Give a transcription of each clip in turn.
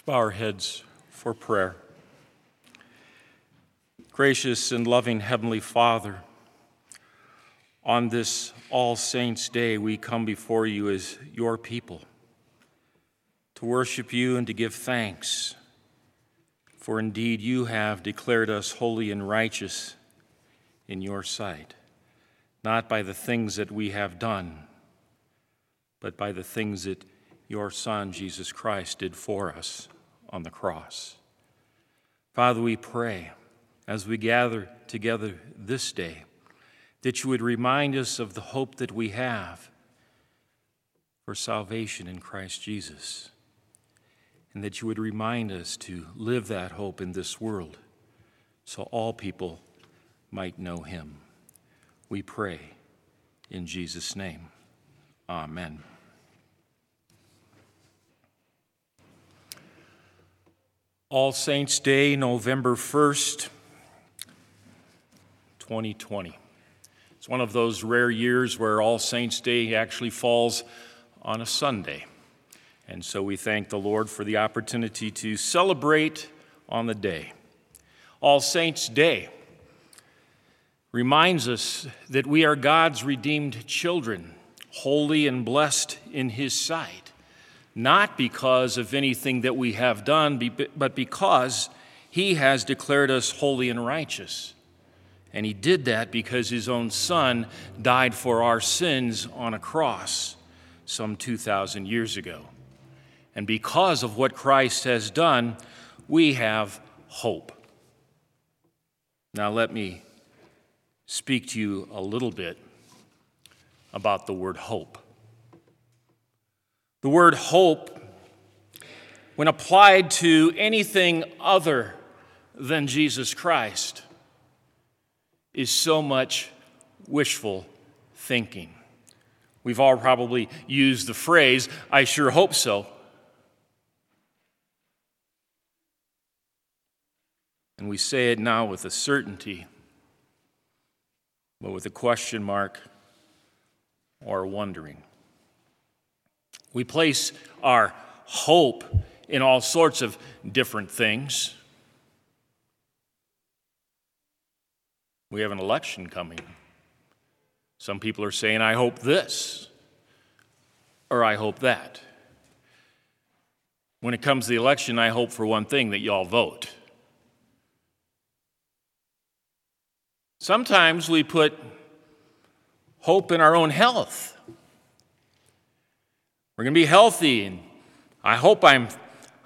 Let's bow our heads for prayer. Gracious and loving Heavenly Father, on this All Saints' Day, we come before you as your people to worship you and to give thanks. For indeed, you have declared us holy and righteous in your sight, not by the things that we have done, but by the things that your Son, Jesus Christ, did for us on the cross. Father, we pray as we gather together this day that you would remind us of the hope that we have for salvation in Christ Jesus, and that you would remind us to live that hope in this world so all people might know him. We pray in Jesus' name. Amen. All Saints' Day, November 1st, 2020. It's one of those rare years where All Saints' Day actually falls on a Sunday. And so we thank the Lord for the opportunity to celebrate on the day. All Saints' Day reminds us that we are God's redeemed children, holy and blessed in His sight not because of anything that we have done, but because He has declared us holy and righteous. And He did that because His own Son died for our sins on a cross some 2,000 years ago. And because of what Christ has done, we have hope. Now, let me speak to you a little bit about the word hope. The word hope, when applied to anything other than Jesus Christ, is so much wishful thinking. We've all probably used the phrase, I sure hope so. And we say it now with a certainty, but with a question mark or wondering. We place our hope in all sorts of different things. We have an election coming. Some people are saying, I hope this, or I hope that. When it comes to the election, I hope for one thing that y'all vote. Sometimes we put hope in our own health. We're going to be healthy, and I hope I'm.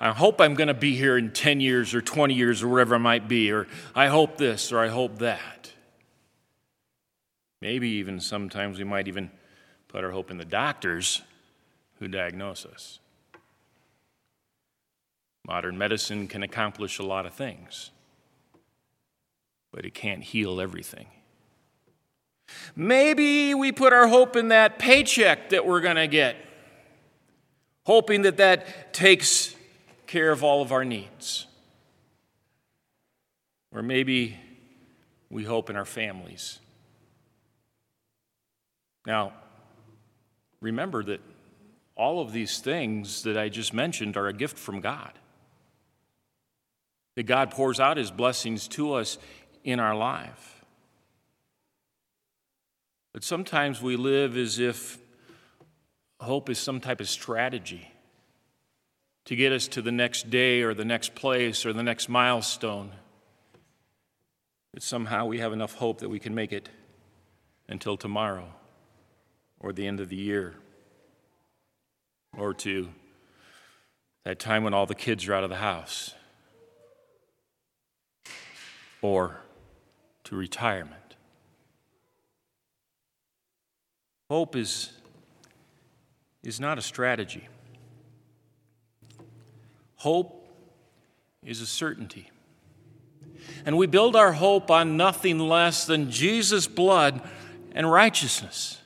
I hope I'm going to be here in 10 years or 20 years or whatever I might be, or I hope this or I hope that. Maybe even sometimes we might even put our hope in the doctors who diagnose us. Modern medicine can accomplish a lot of things, but it can't heal everything. Maybe we put our hope in that paycheck that we're going to get hoping that that takes care of all of our needs. Or maybe we hope in our families. Now, remember that all of these things that I just mentioned are a gift from God. That God pours out his blessings to us in our life. But sometimes we live as if Hope is some type of strategy to get us to the next day or the next place or the next milestone. That somehow we have enough hope that we can make it until tomorrow or the end of the year or to that time when all the kids are out of the house or to retirement. Hope is is not a strategy. Hope is a certainty. And we build our hope on nothing less than Jesus' blood and righteousness.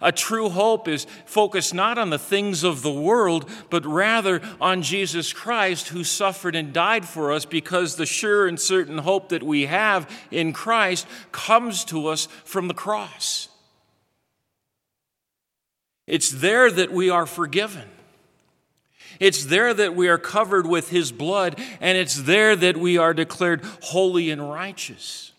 A true hope is focused not on the things of the world, but rather on Jesus Christ who suffered and died for us because the sure and certain hope that we have in Christ comes to us from the cross. It's there that we are forgiven. It's there that we are covered with His blood, and it's there that we are declared holy and righteous.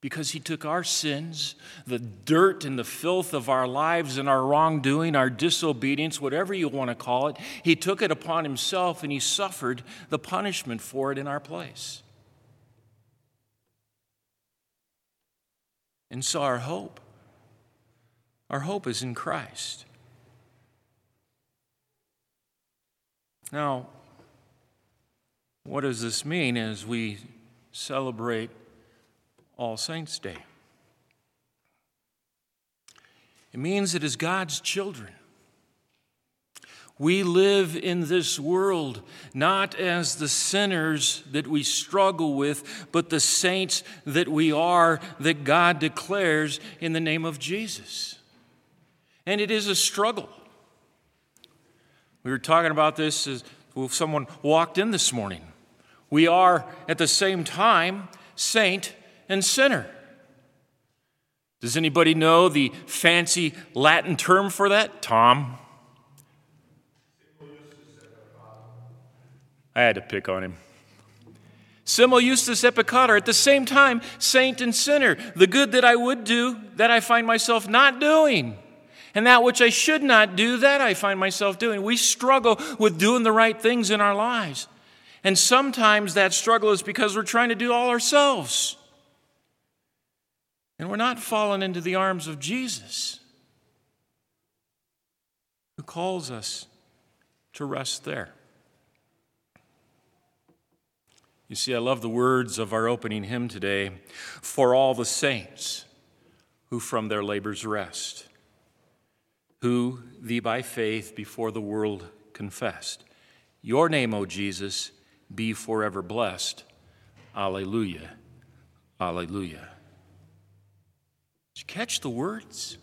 Because He took our sins, the dirt and the filth of our lives and our wrongdoing, our disobedience, whatever you want to call it, He took it upon Himself and He suffered the punishment for it in our place. And so our hope, our hope is in Christ. Now, what does this mean as we celebrate All Saints' Day? It means that as God's children, we live in this world not as the sinners that we struggle with, but the saints that we are, that God declares in the name of Jesus. And it is a struggle. We were talking about this as someone walked in this morning. We are at the same time saint and sinner. Does anybody know the fancy Latin term for that? Tom? I had to pick on him. Simul justus et peccator, at the same time, saint and sinner. The good that I would do, that I find myself not doing. And that which I should not do, that I find myself doing. We struggle with doing the right things in our lives. And sometimes that struggle is because we're trying to do all ourselves. And we're not falling into the arms of Jesus, who calls us to rest there. You see, I love the words of our opening hymn today for all the saints who from their labors rest who thee by faith before the world confessed. Your name, O Jesus, be forever blessed. Alleluia. Alleluia. Did you catch the words?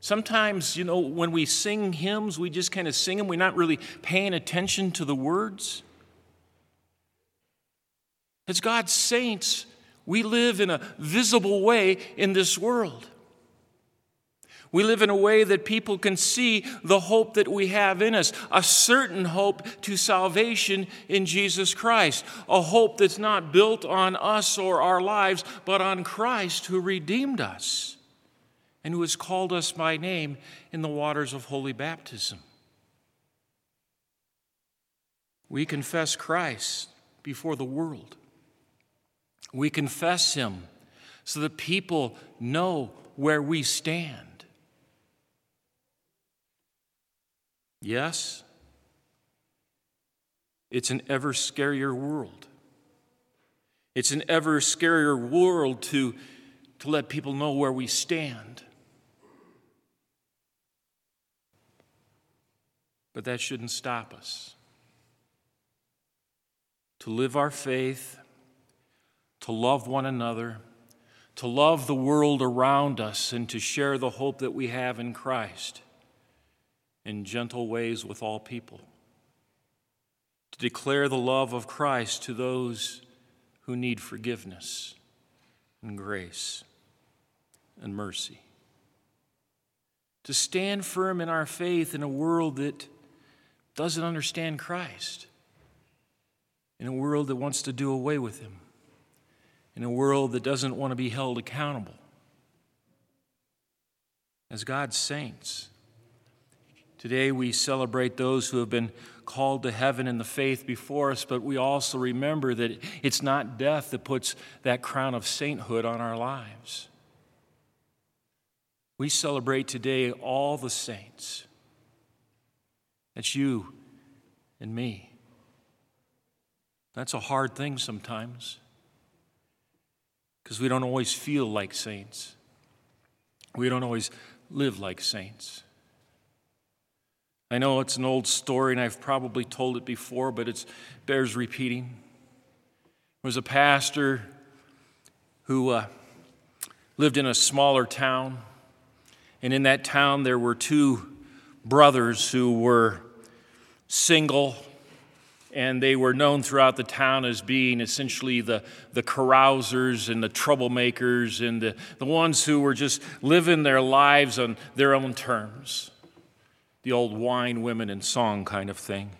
Sometimes, you know, when we sing hymns, we just kind of sing them. We're not really paying attention to the words. As God's saints, we live in a visible way in this world. We live in a way that people can see the hope that we have in us, a certain hope to salvation in Jesus Christ, a hope that's not built on us or our lives, but on Christ who redeemed us and who has called us by name in the waters of holy baptism. We confess Christ before the world. We confess Him so that people know where we stand. Yes, it's an ever scarier world. It's an ever scarier world to, to let people know where we stand. But that shouldn't stop us. To live our faith, to love one another, to love the world around us, and to share the hope that we have in Christ in gentle ways with all people, to declare the love of Christ to those who need forgiveness and grace and mercy, to stand firm in our faith in a world that doesn't understand Christ, in a world that wants to do away with Him, in a world that doesn't want to be held accountable. As God's saints, Today we celebrate those who have been called to heaven in the faith before us, but we also remember that it's not death that puts that crown of sainthood on our lives. We celebrate today all the saints. That's you and me. That's a hard thing sometimes because we don't always feel like saints. We don't always live like saints. I know it's an old story and I've probably told it before, but it bears repeating. There was a pastor who uh, lived in a smaller town, and in that town there were two brothers who were single and they were known throughout the town as being essentially the, the carousers and the troublemakers and the, the ones who were just living their lives on their own terms. The old wine, women, and song kind of thing.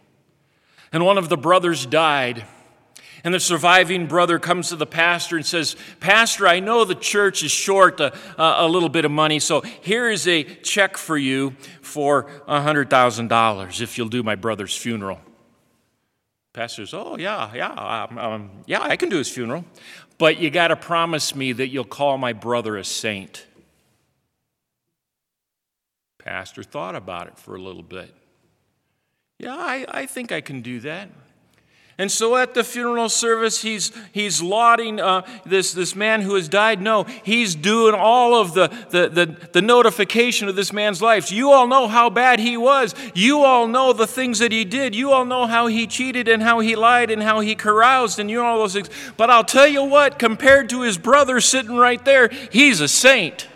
And one of the brothers died. And the surviving brother comes to the pastor and says, Pastor, I know the church is short a, a little bit of money, so here is a check for you for $100,000 if you'll do my brother's funeral. Pastor says, Oh, yeah, yeah, um, um, yeah, I can do his funeral. But you got to promise me that you'll call my brother a saint. Pastor thought about it for a little bit. Yeah, I, I think I can do that. And so at the funeral service, he's, he's lauding uh, this, this man who has died. No, he's doing all of the, the, the, the notification of this man's life. You all know how bad he was. You all know the things that he did. You all know how he cheated and how he lied and how he caroused and you know all those things. But I'll tell you what, compared to his brother sitting right there, he's a saint.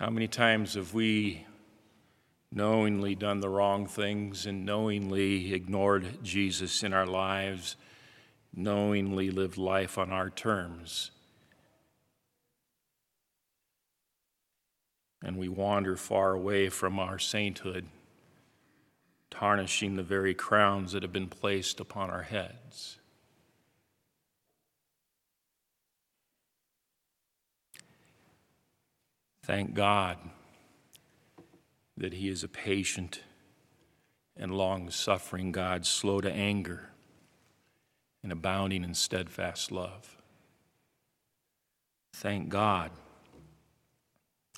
How many times have we knowingly done the wrong things and knowingly ignored Jesus in our lives, knowingly lived life on our terms? And we wander far away from our sainthood, tarnishing the very crowns that have been placed upon our heads. Thank God that He is a patient and long suffering God, slow to anger and abounding in steadfast love. Thank God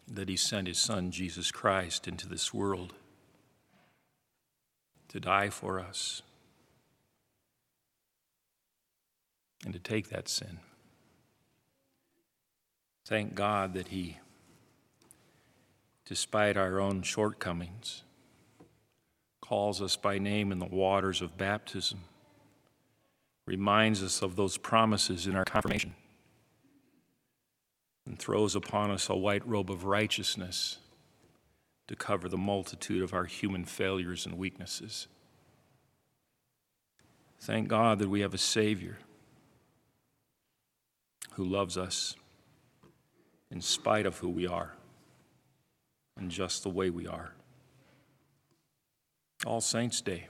that He sent His Son, Jesus Christ, into this world to die for us and to take that sin. Thank God that He despite our own shortcomings, calls us by name in the waters of baptism, reminds us of those promises in our confirmation, and throws upon us a white robe of righteousness to cover the multitude of our human failures and weaknesses. Thank God that we have a Savior who loves us in spite of who we are and just the way we are. All Saints' Day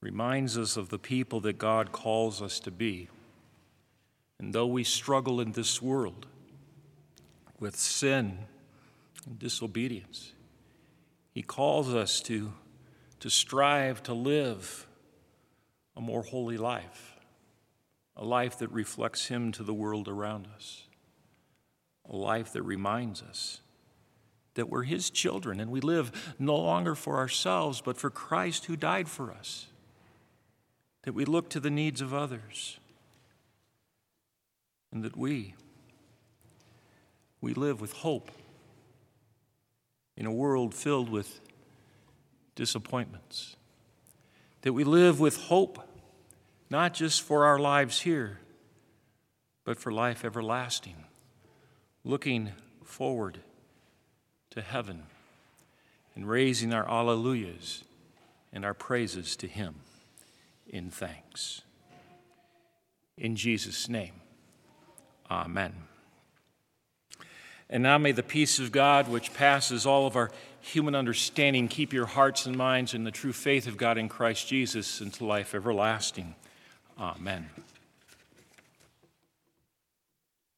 reminds us of the people that God calls us to be. And though we struggle in this world with sin and disobedience, He calls us to, to strive to live a more holy life, a life that reflects Him to the world around us, a life that reminds us that we're His children and we live no longer for ourselves, but for Christ who died for us. That we look to the needs of others. And that we, we live with hope in a world filled with disappointments. That we live with hope, not just for our lives here, but for life everlasting, looking forward to heaven and raising our alleluias and our praises to Him in thanks. In Jesus' name, Amen. And now may the peace of God, which passes all of our human understanding, keep your hearts and minds in the true faith of God in Christ Jesus unto life everlasting. Amen.